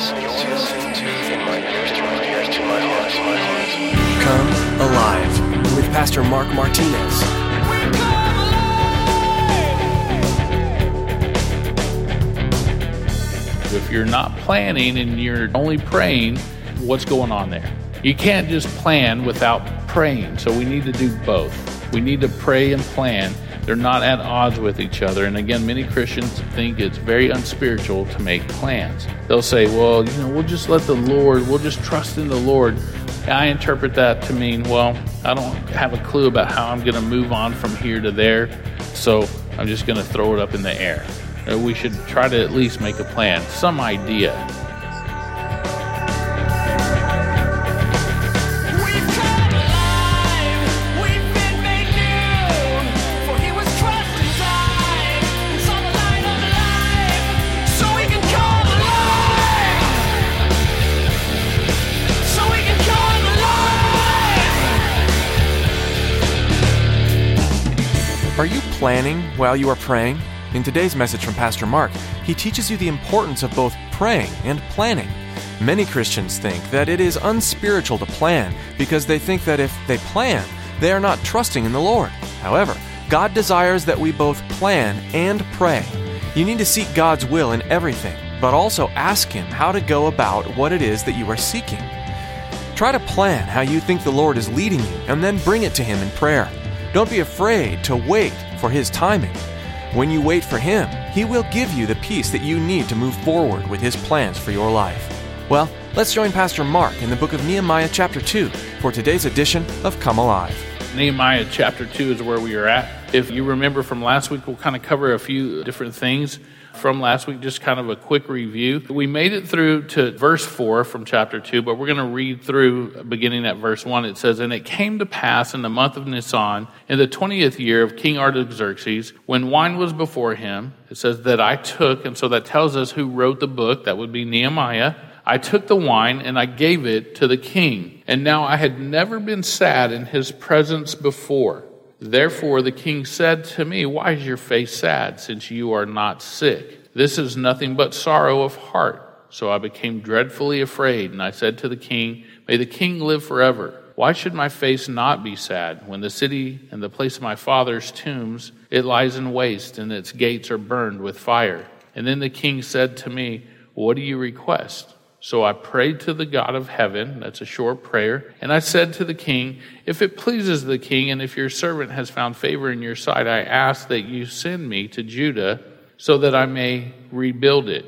listening to In My Ears to My Ears to My Heart. Come Alive with Pastor Mark Martinez. If you're not planning and you're only praying, what's going on there? You can't just plan without praying. So we need to do both. We need to pray and plan. They're not at odds with each other. And again, many Christians think it's very unspiritual to make plans. They'll say, well, you know, we'll just let the Lord, we'll just trust in the Lord. I interpret that to mean, well, I don't have a clue about how I'm going to move on from here to there. So I'm just going to throw it up in the air. We should try to at least make a plan, some idea. Planning while you are praying? In today's message from Pastor Mark, he teaches you the importance of both praying and planning. Many Christians think that it is unspiritual to plan because they think that if they plan, they are not trusting in the Lord. However, God desires that we both plan and pray. You need to seek God's will in everything, but also ask Him how to go about what it is that you are seeking. Try to plan how you think the Lord is leading you and then bring it to Him in prayer. Don't be afraid to wait for His timing. When you wait for Him, He will give you the peace that you need to move forward with His plans for your life. Well, let's join Pastor Mark in the book of Nehemiah, chapter 2, for today's edition of Come Alive. Nehemiah chapter 2 is where we are at. If you remember from last week, we'll kind of cover a few different things from last week, just kind of a quick review. We made it through to verse 4 from chapter 2, but we're going to read through beginning at verse 1. It says, And it came to pass in the month of Nisan, in the 20th year of King Artaxerxes, when wine was before him, it says that I took, and so that tells us who wrote the book, that would be Nehemiah. I took the wine and I gave it to the king. And now I had never been sad in his presence before. Therefore the king said to me, Why is your face sad, since you are not sick? This is nothing but sorrow of heart. So I became dreadfully afraid, and I said to the king, May the king live forever. Why should my face not be sad when the city and the place of my father's tombs it lies in waste and its gates are burned with fire? And then the king said to me, What do you request? So I prayed to the God of heaven. That's a short prayer. And I said to the king, If it pleases the king, and if your servant has found favor in your sight, I ask that you send me to Judah so that I may rebuild it.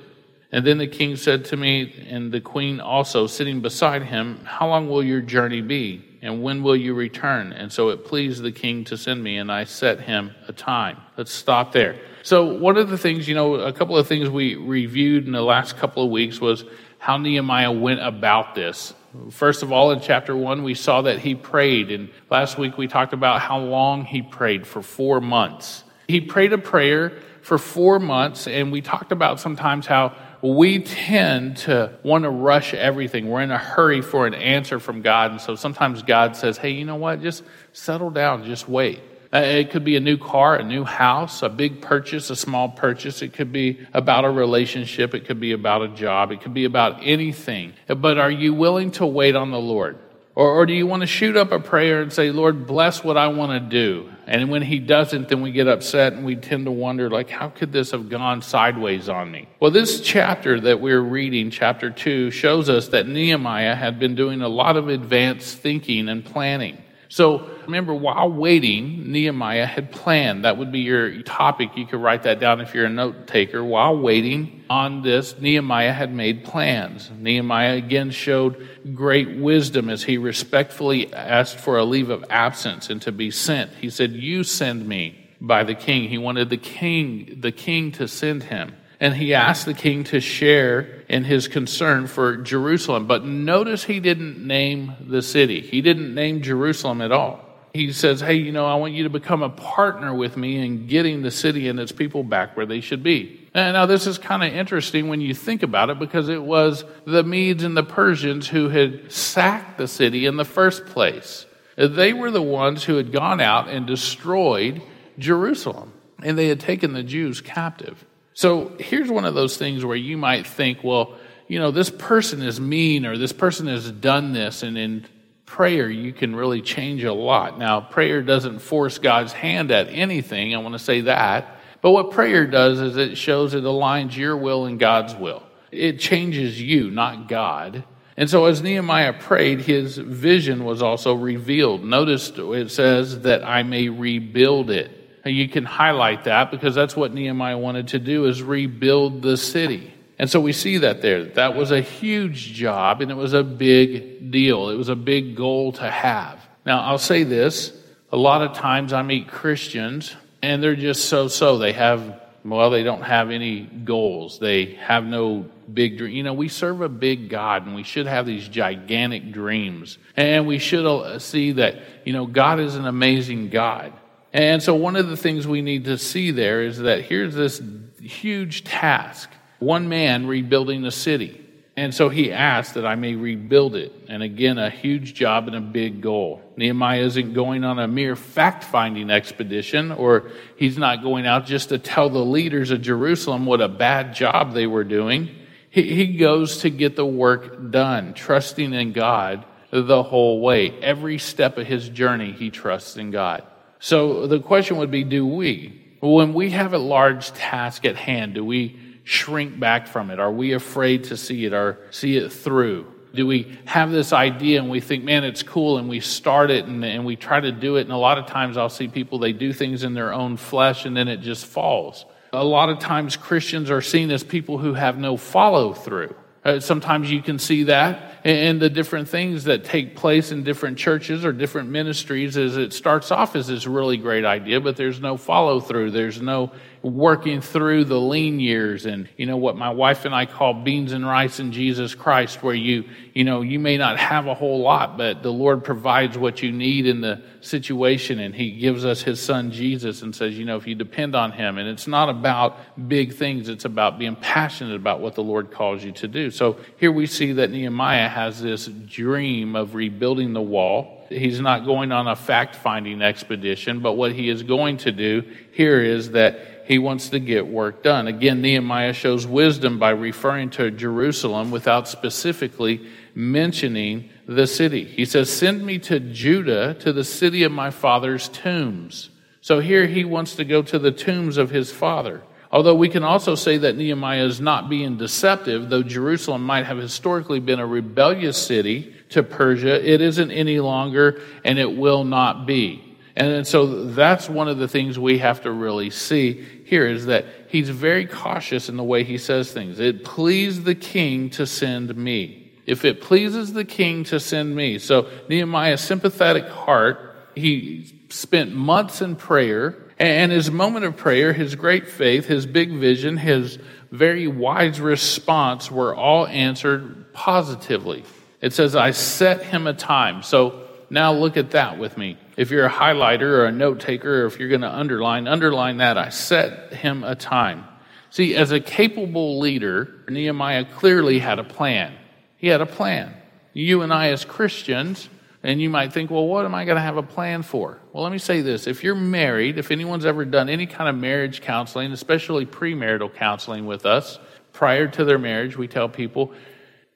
And then the king said to me, and the queen also sitting beside him, How long will your journey be? And when will you return? And so it pleased the king to send me, and I set him a time. Let's stop there. So, one of the things, you know, a couple of things we reviewed in the last couple of weeks was how Nehemiah went about this. First of all, in chapter one, we saw that he prayed. And last week we talked about how long he prayed for four months. He prayed a prayer for four months, and we talked about sometimes how we tend to want to rush everything. We're in a hurry for an answer from God. And so sometimes God says, hey, you know what? Just settle down, just wait. Uh, It could be a new car, a new house, a big purchase, a small purchase. It could be about a relationship. It could be about a job. It could be about anything. But are you willing to wait on the Lord? Or, or do you want to shoot up a prayer and say, Lord, bless what I want to do? And when he doesn't, then we get upset and we tend to wonder, like, how could this have gone sideways on me? Well, this chapter that we're reading, chapter two, shows us that Nehemiah had been doing a lot of advanced thinking and planning. So remember, while waiting, Nehemiah had planned. That would be your topic. You could write that down if you're a note taker. While waiting on this, Nehemiah had made plans. Nehemiah again showed great wisdom as he respectfully asked for a leave of absence and to be sent. He said, You send me by the king. He wanted the king, the king to send him. And he asked the king to share in his concern for Jerusalem. But notice he didn't name the city. He didn't name Jerusalem at all. He says, Hey, you know, I want you to become a partner with me in getting the city and its people back where they should be. Now, this is kind of interesting when you think about it because it was the Medes and the Persians who had sacked the city in the first place. They were the ones who had gone out and destroyed Jerusalem, and they had taken the Jews captive. So here's one of those things where you might think, well, you know, this person is mean or this person has done this. And in prayer, you can really change a lot. Now, prayer doesn't force God's hand at anything. I want to say that. But what prayer does is it shows it aligns your will and God's will. It changes you, not God. And so as Nehemiah prayed, his vision was also revealed. Notice it says that I may rebuild it. You can highlight that because that's what Nehemiah wanted to do is rebuild the city. And so we see that there. That was a huge job and it was a big deal. It was a big goal to have. Now, I'll say this. A lot of times I meet Christians and they're just so so. They have, well, they don't have any goals. They have no big dream. You know, we serve a big God and we should have these gigantic dreams. And we should see that, you know, God is an amazing God. And so one of the things we need to see there is that here's this huge task one man rebuilding a city. And so he asked that I may rebuild it. And again, a huge job and a big goal. Nehemiah isn't going on a mere fact finding expedition, or he's not going out just to tell the leaders of Jerusalem what a bad job they were doing. He, he goes to get the work done, trusting in God the whole way. Every step of his journey, he trusts in God. So the question would be do we? When we have a large task at hand, do we shrink back from it? Are we afraid to see it or see it through? Do we have this idea and we think, man, it's cool, and we start it and, and we try to do it? And a lot of times I'll see people, they do things in their own flesh and then it just falls. A lot of times Christians are seen as people who have no follow through. Uh, sometimes you can see that in the different things that take place in different churches or different ministries as it starts off as this really great idea, but there's no follow through. There's no working through the lean years and, you know, what my wife and I call beans and rice in Jesus Christ, where you, you know, you may not have a whole lot, but the Lord provides what you need in the situation and He gives us His Son Jesus and says, you know, if you depend on Him. And it's not about big things, it's about being passionate about what the Lord calls you to do. So here we see that Nehemiah has this dream of rebuilding the wall. He's not going on a fact finding expedition, but what he is going to do here is that he wants to get work done. Again, Nehemiah shows wisdom by referring to Jerusalem without specifically mentioning the city. He says, Send me to Judah, to the city of my father's tombs. So here he wants to go to the tombs of his father. Although we can also say that Nehemiah is not being deceptive, though Jerusalem might have historically been a rebellious city to Persia, it isn't any longer and it will not be. And so that's one of the things we have to really see here is that he's very cautious in the way he says things. It pleased the king to send me. If it pleases the king to send me. So Nehemiah's sympathetic heart, he spent months in prayer and his moment of prayer, his great faith, his big vision, his very wise response were all answered positively. It says, I set him a time. So now look at that with me. If you're a highlighter or a note taker, or if you're going to underline, underline that. I set him a time. See, as a capable leader, Nehemiah clearly had a plan. He had a plan. You and I, as Christians, and you might think, well, what am I going to have a plan for? Well, let me say this. If you're married, if anyone's ever done any kind of marriage counseling, especially premarital counseling with us, prior to their marriage, we tell people,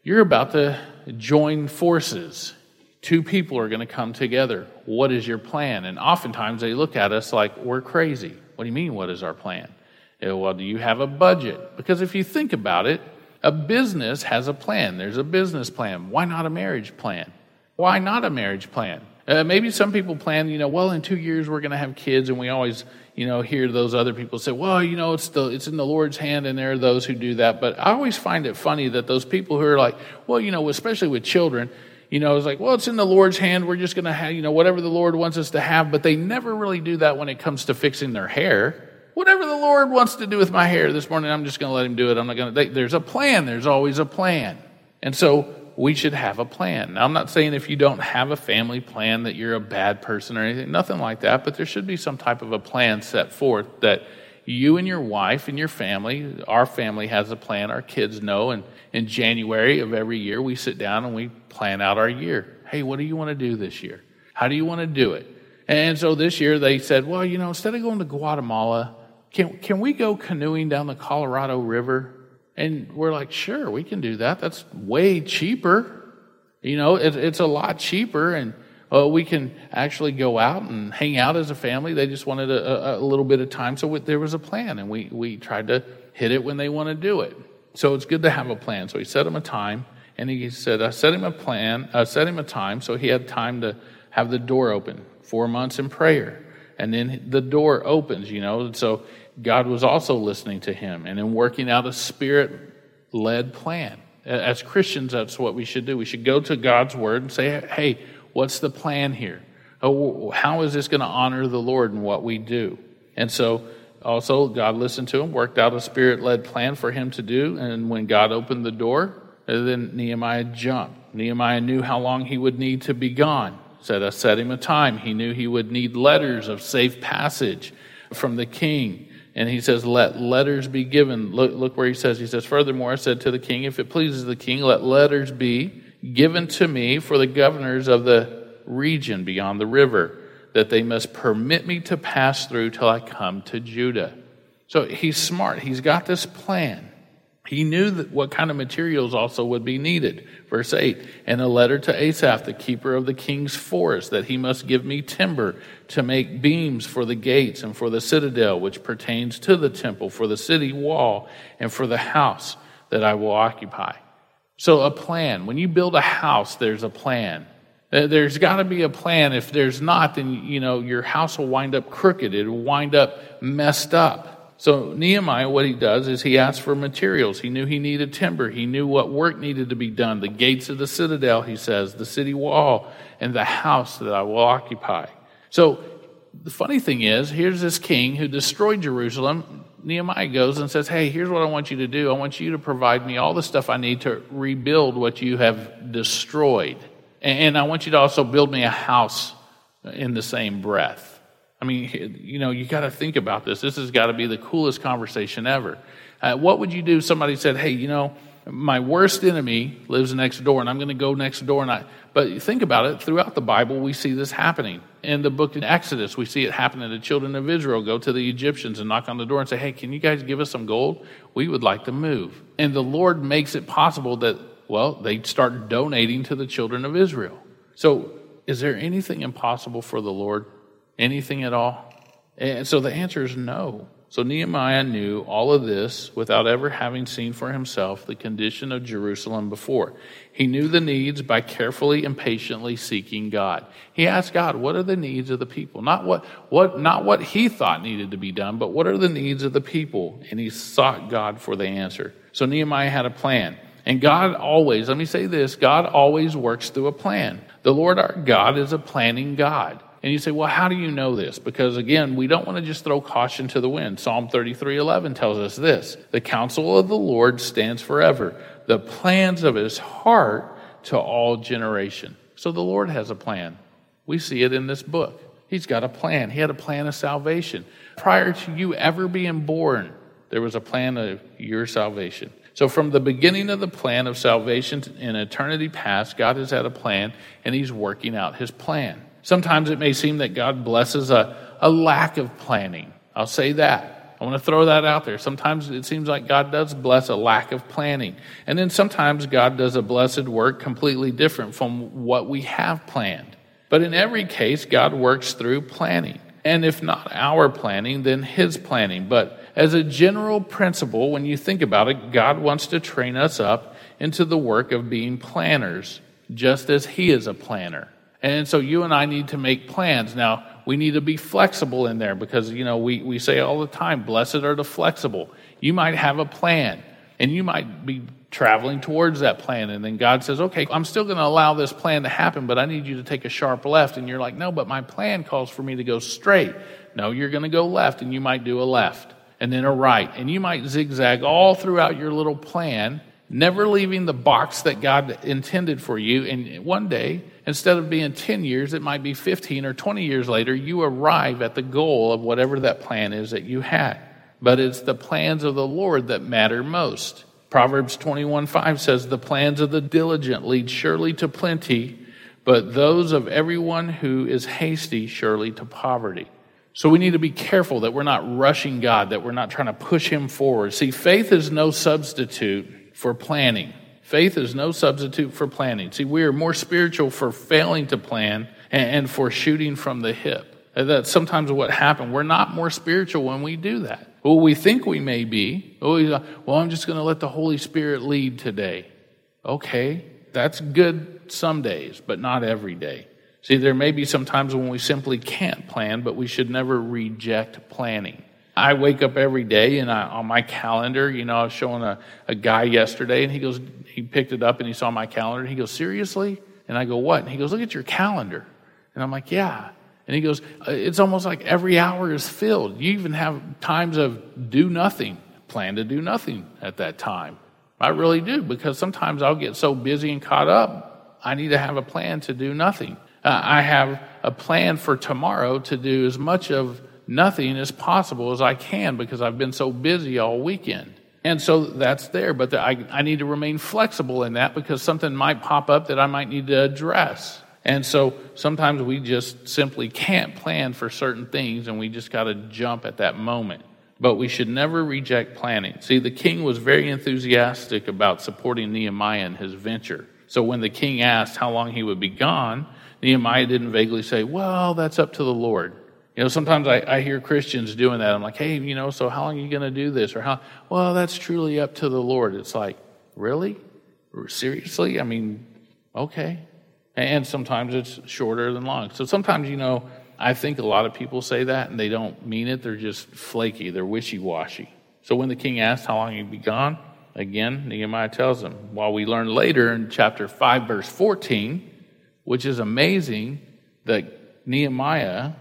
you're about to join forces. Two people are going to come together. What is your plan? And oftentimes they look at us like we're crazy. What do you mean, what is our plan? Well, do you have a budget? Because if you think about it, a business has a plan. There's a business plan. Why not a marriage plan? Why not a marriage plan? Uh, maybe some people plan, you know, well, in two years we're going to have kids, and we always, you know, hear those other people say, well, you know, it's the it's in the Lord's hand, and there are those who do that. But I always find it funny that those people who are like, well, you know, especially with children, you know, it's like, well, it's in the Lord's hand. We're just going to have, you know, whatever the Lord wants us to have. But they never really do that when it comes to fixing their hair. Whatever the Lord wants to do with my hair this morning, I'm just going to let Him do it. I'm not going to. There's a plan. There's always a plan. And so we should have a plan. Now, I'm not saying if you don't have a family plan that you're a bad person or anything, nothing like that, but there should be some type of a plan set forth that you and your wife and your family, our family has a plan, our kids know, and in January of every year we sit down and we plan out our year. Hey, what do you want to do this year? How do you want to do it? And so this year they said, well, you know, instead of going to Guatemala, can, can we go canoeing down the Colorado River? And we're like, sure, we can do that. That's way cheaper. You know, it, it's a lot cheaper, and uh, we can actually go out and hang out as a family. They just wanted a, a, little bit of time, so we, there was a plan, and we, we tried to hit it when they want to do it. So it's good to have a plan. So he set them a time, and he said, I set him a plan, I set him a time, so he had time to have the door open. Four months in prayer. And then the door opens, you know. And so God was also listening to him and in working out a spirit led plan. As Christians, that's what we should do. We should go to God's word and say, hey, what's the plan here? Oh, How is this going to honor the Lord in what we do? And so also, God listened to him, worked out a spirit led plan for him to do. And when God opened the door, then Nehemiah jumped. Nehemiah knew how long he would need to be gone. Said, I set him a time. He knew he would need letters of safe passage from the king. And he says, Let letters be given. Look, look where he says, He says, Furthermore, I said to the king, If it pleases the king, let letters be given to me for the governors of the region beyond the river, that they must permit me to pass through till I come to Judah. So he's smart. He's got this plan. He knew what kind of materials also would be needed. Verse 8, and a letter to Asaph, the keeper of the king's forest, that he must give me timber to make beams for the gates and for the citadel, which pertains to the temple, for the city wall, and for the house that I will occupy. So, a plan. When you build a house, there's a plan. Uh, there's got to be a plan. If there's not, then you know your house will wind up crooked. It'll wind up messed up. So Nehemiah, what he does is he asks for materials. He knew he needed timber. He knew what work needed to be done. The gates of the citadel, he says, the city wall, and the house that I will occupy. So the funny thing is, here's this king who destroyed Jerusalem. Nehemiah goes and says, Hey, here's what I want you to do. I want you to provide me all the stuff I need to rebuild what you have destroyed. And I want you to also build me a house in the same breath. I mean, you know, you got to think about this. This has got to be the coolest conversation ever. Uh, what would you do if somebody said, hey, you know, my worst enemy lives next door and I'm going to go next door and I but think about it. Throughout the Bible we see this happening. In the book of Exodus we see it happen to the children of Israel go to the Egyptians and knock on the door and say hey can you guys give us some gold? We would like to move. And the Lord makes it possible that well they start donating to the children of Israel. So is there anything impossible for the Lord Anything at all? And so the answer is no. So Nehemiah knew all of this without ever having seen for himself the condition of Jerusalem before. He knew the needs by carefully and patiently seeking God. He asked God, what are the needs of the people? Not what, what, not what he thought needed to be done, but what are the needs of the people? And he sought God for the answer. So Nehemiah had a plan. And God always, let me say this, God always works through a plan. The Lord our God is a planning God. And you say, well, how do you know this? Because again, we don't want to just throw caution to the wind. Psalm 33 11 tells us this The counsel of the Lord stands forever, the plans of his heart to all generation. So the Lord has a plan. We see it in this book. He's got a plan. He had a plan of salvation. Prior to you ever being born, there was a plan of your salvation. So, from the beginning of the plan of salvation in eternity past, God has had a plan and He's working out His plan. Sometimes it may seem that God blesses a, a lack of planning. I'll say that. I want to throw that out there. Sometimes it seems like God does bless a lack of planning. And then sometimes God does a blessed work completely different from what we have planned. But in every case, God works through planning. And if not our planning, then His planning. But as a general principle, when you think about it, God wants to train us up into the work of being planners, just as He is a planner. And so you and I need to make plans. Now, we need to be flexible in there because, you know, we, we say all the time, blessed are the flexible. You might have a plan and you might be traveling towards that plan. And then God says, okay, I'm still going to allow this plan to happen, but I need you to take a sharp left. And you're like, no, but my plan calls for me to go straight. No, you're going to go left and you might do a left and then a right. And you might zigzag all throughout your little plan, never leaving the box that God intended for you. And one day, instead of being 10 years, it might be 15 or 20 years later, you arrive at the goal of whatever that plan is that you had. But it's the plans of the Lord that matter most. Proverbs 21 5 says, The plans of the diligent lead surely to plenty, but those of everyone who is hasty surely to poverty. So we need to be careful that we're not rushing God, that we're not trying to push Him forward. See, faith is no substitute for planning. Faith is no substitute for planning. See, we are more spiritual for failing to plan and, for shooting from the hip. That's sometimes what happens. We're not more spiritual when we do that. Well, we think we may be. Oh, Well, I'm just going to let the Holy Spirit lead today. Okay, that's good some days, but not every day. See, there may be some times when we simply can't plan, but we should never reject planning. I wake up every day and I, on my calendar, you know, I was showing a, a guy yesterday and he goes, he picked it up and he saw my calendar and he goes, seriously? And I go, what? And he goes, look at your calendar. And I'm like, yeah. And he goes, "Uh, it's almost like every hour is filled. You even have times of do nothing, plan to do nothing at that time. I really do because sometimes I'll get so busy and caught up, I need to have a plan to do nothing. Uh, I have a plan for tomorrow to do as much of nothing as possible as I can because I've been so busy all weekend. And so that's there, but the, I, I need to remain flexible in that because something might pop up that I might need to address. And so sometimes we just simply can't plan for certain things and we just got to jump at that moment. But we should never reject planning. See, the king was very enthusiastic about supporting Nehemiah in his venture. So when the king asked how long he would be gone, Nehemiah didn't vaguely say, Well, that's up to the Lord. You know, sometimes I, I hear Christians doing that. I'm like, Hey, you know, so how long are you going to do this? Or how, well, that's truly up to the Lord. It's like, Really? Seriously? I mean, okay. And sometimes it's shorter than long. So sometimes, you know, I think a lot of people say that and they don't mean it. They're just flaky, they're wishy washy. So when the king asked how long he'd be gone, again, Nehemiah tells him. While we learn later in chapter 5, verse 14, which is amazing that Nehemiah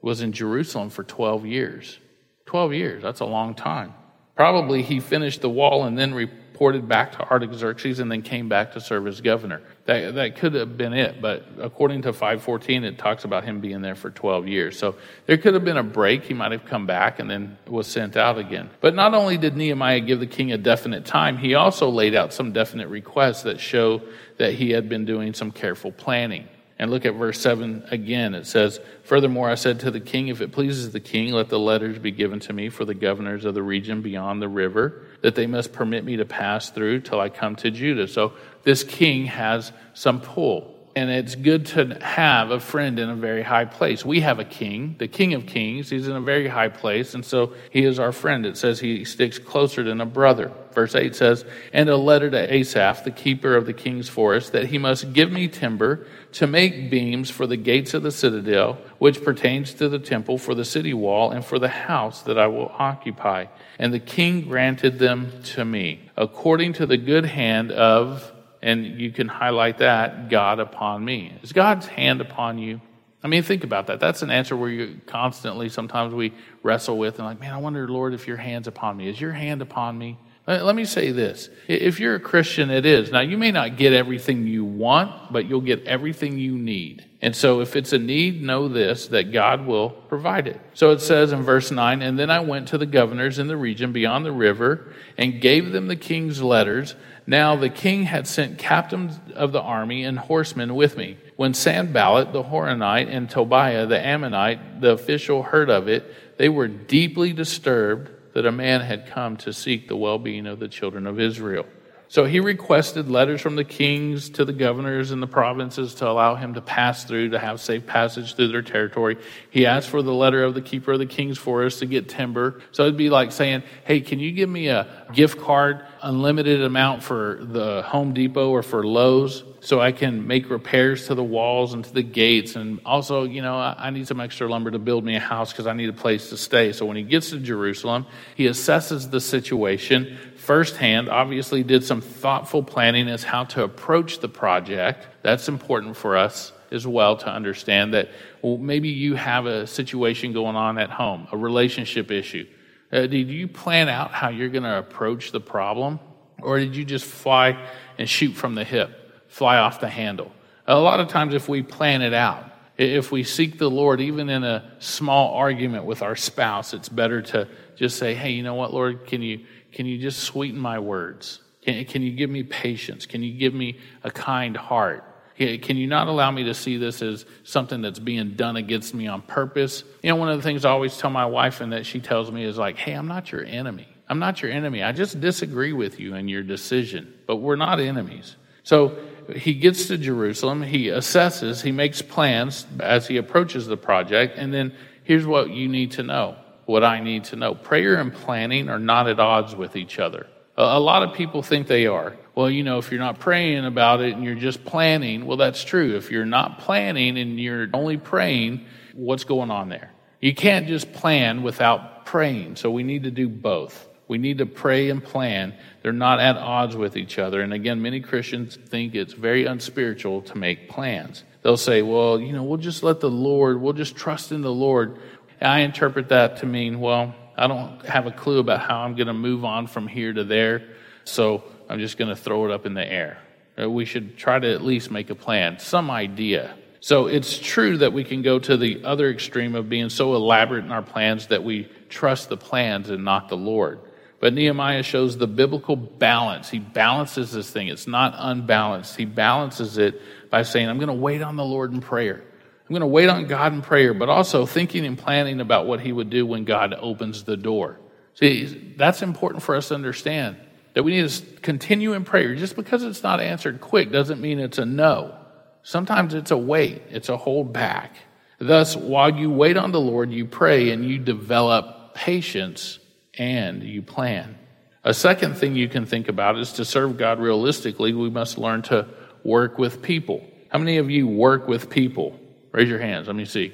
was in Jerusalem for 12 years. 12 years, that's a long time. Probably he finished the wall and then reported back to Artaxerxes and then came back to serve as governor. That, that could have been it, but according to 514, it talks about him being there for 12 years. So there could have been a break. He might have come back and then was sent out again. But not only did Nehemiah give the king a definite time, he also laid out some definite requests that show that he had been doing some careful planning. And look at verse 7 again. It says, Furthermore, I said to the king, If it pleases the king, let the letters be given to me for the governors of the region beyond the river, that they must permit me to pass through till I come to Judah. So this king has some pull. And it's good to have a friend in a very high place. We have a king, the king of kings. He's in a very high place, and so he is our friend. It says he sticks closer than a brother. Verse 8 says, And a letter to Asaph, the keeper of the king's forest, that he must give me timber to make beams for the gates of the citadel, which pertains to the temple, for the city wall, and for the house that I will occupy. And the king granted them to me, according to the good hand of and you can highlight that God upon me. Is God's hand upon you? I mean, think about that. That's an answer where you constantly, sometimes we wrestle with and like, man, I wonder, Lord, if your hand's upon me. Is your hand upon me? Let let me say this. If you're a Christian, it is. Now, you may not get everything you want, but you'll get everything you need. And so, if it's a need, know this that God will provide it. So it says in verse 9, And then I went to the governors in the region beyond the river and gave them the king's letters. Now the king had sent captains of the army and horsemen with me. When Sanballat the Horonite and Tobiah the Ammonite, the official, heard of it, they were deeply disturbed that a man had come to seek the well being of the children of Israel. So he requested letters from the kings to the governors in the provinces to allow him to pass through, to have safe passage through their territory. He asked for the letter of the keeper of the king's forest to get timber. So it'd be like saying, Hey, can you give me a gift card, unlimited amount for the Home Depot or for Lowe's so I can make repairs to the walls and to the gates? And also, you know, I need some extra lumber to build me a house because I need a place to stay. So when he gets to Jerusalem, he assesses the situation firsthand, obviously did some thoughtful planning as how to approach the project. That's important for us as well to understand that well, maybe you have a situation going on at home, a relationship issue. Uh, did you plan out how you're going to approach the problem? Or did you just fly and shoot from the hip, fly off the handle? A lot of times, if we plan it out, if we seek the Lord, even in a small argument with our spouse, it's better to just say, hey, you know what, Lord, can you, can you just sweeten my words? Can, can you give me patience? Can you give me a kind heart? Can you not allow me to see this as something that's being done against me on purpose? You know, one of the things I always tell my wife and that she tells me is like, hey, I'm not your enemy. I'm not your enemy. I just disagree with you and your decision, but we're not enemies. So he gets to Jerusalem, he assesses, he makes plans as he approaches the project, and then here's what you need to know what I need to know. Prayer and planning are not at odds with each other. A lot of people think they are. Well, you know, if you're not praying about it and you're just planning, well, that's true. If you're not planning and you're only praying, what's going on there? You can't just plan without praying. So we need to do both. We need to pray and plan. They're not at odds with each other. And again, many Christians think it's very unspiritual to make plans. They'll say, well, you know, we'll just let the Lord, we'll just trust in the Lord. I interpret that to mean, well, I don't have a clue about how I'm going to move on from here to there, so I'm just going to throw it up in the air. Uh, We should try to at least make a plan, some idea. So it's true that we can go to the other extreme of being so elaborate in our plans that we trust the plans and not the Lord. But Nehemiah shows the biblical balance. He balances this thing. It's not unbalanced. He balances it by saying, I'm going to wait on the Lord in prayer. I'm going to wait on God in prayer, but also thinking and planning about what he would do when God opens the door. See, that's important for us to understand that we need to continue in prayer. Just because it's not answered quick doesn't mean it's a no. Sometimes it's a wait, it's a hold back. Thus, while you wait on the Lord, you pray and you develop patience and you plan. A second thing you can think about is to serve God realistically, we must learn to work with people. How many of you work with people? Raise your hands. Let me see.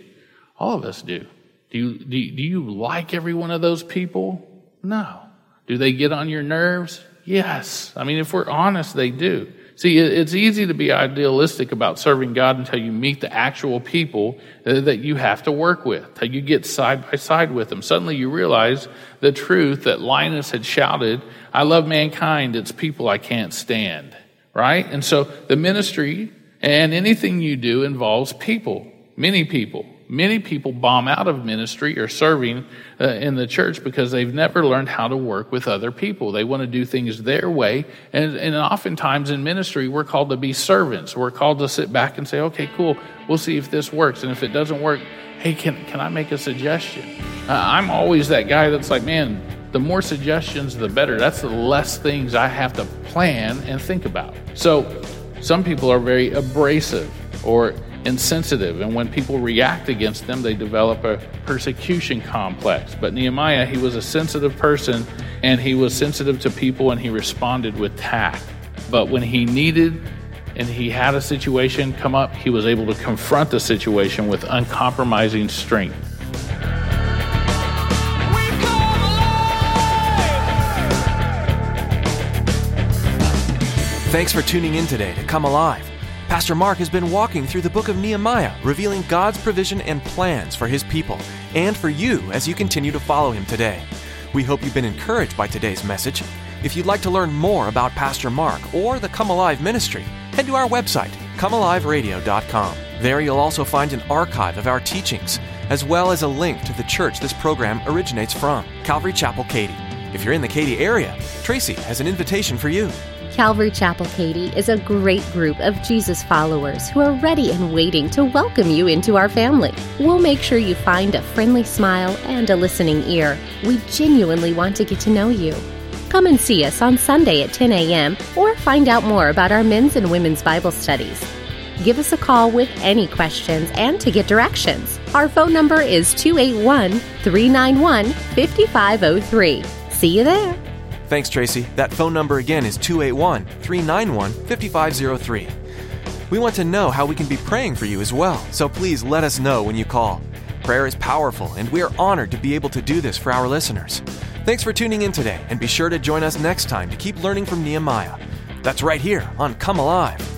All of us do. Do you, do you, do you like every one of those people? No. Do they get on your nerves? Yes. I mean, if we're honest, they do. See, it's easy to be idealistic about serving God until you meet the actual people that you have to work with, till you get side by side with them. Suddenly you realize the truth that Linus had shouted, I love mankind, it's people I can't stand. Right? And so the ministry and anything you do involves people, many people. Many people bomb out of ministry or serving uh, in the church because they've never learned how to work with other people. They want to do things their way. And, and oftentimes in ministry, we're called to be servants. We're called to sit back and say, okay, cool, we'll see if this works. And if it doesn't work, hey, can, can I make a suggestion? Uh, I'm always that guy that's like, man, the more suggestions, the better. That's the less things I have to plan and think about. So some people are very abrasive or insensitive, and when people react against them, they develop a persecution complex. But Nehemiah, he was a sensitive person, and he was sensitive to people, and he responded with tact. But when he needed and he had a situation come up, he was able to confront the situation with uncompromising strength. Thanks for tuning in today to Come Alive. Pastor Mark has been walking through the book of Nehemiah, revealing God's provision and plans for his people and for you as you continue to follow him today. We hope you've been encouraged by today's message. If you'd like to learn more about Pastor Mark or the Come Alive ministry, head to our website, comealiveradio.com. There you'll also find an archive of our teachings, as well as a link to the church this program originates from, Calvary Chapel Katy. If you're in the Katy area, Tracy has an invitation for you. Calvary Chapel Katy is a great group of Jesus followers who are ready and waiting to welcome you into our family. We'll make sure you find a friendly smile and a listening ear. We genuinely want to get to know you. Come and see us on Sunday at 10 a.m. or find out more about our men's and women's Bible studies. Give us a call with any questions and to get directions. Our phone number is 281 391 5503. See you there. Thanks, Tracy. That phone number again is 281 391 5503. We want to know how we can be praying for you as well, so please let us know when you call. Prayer is powerful, and we are honored to be able to do this for our listeners. Thanks for tuning in today, and be sure to join us next time to keep learning from Nehemiah. That's right here on Come Alive.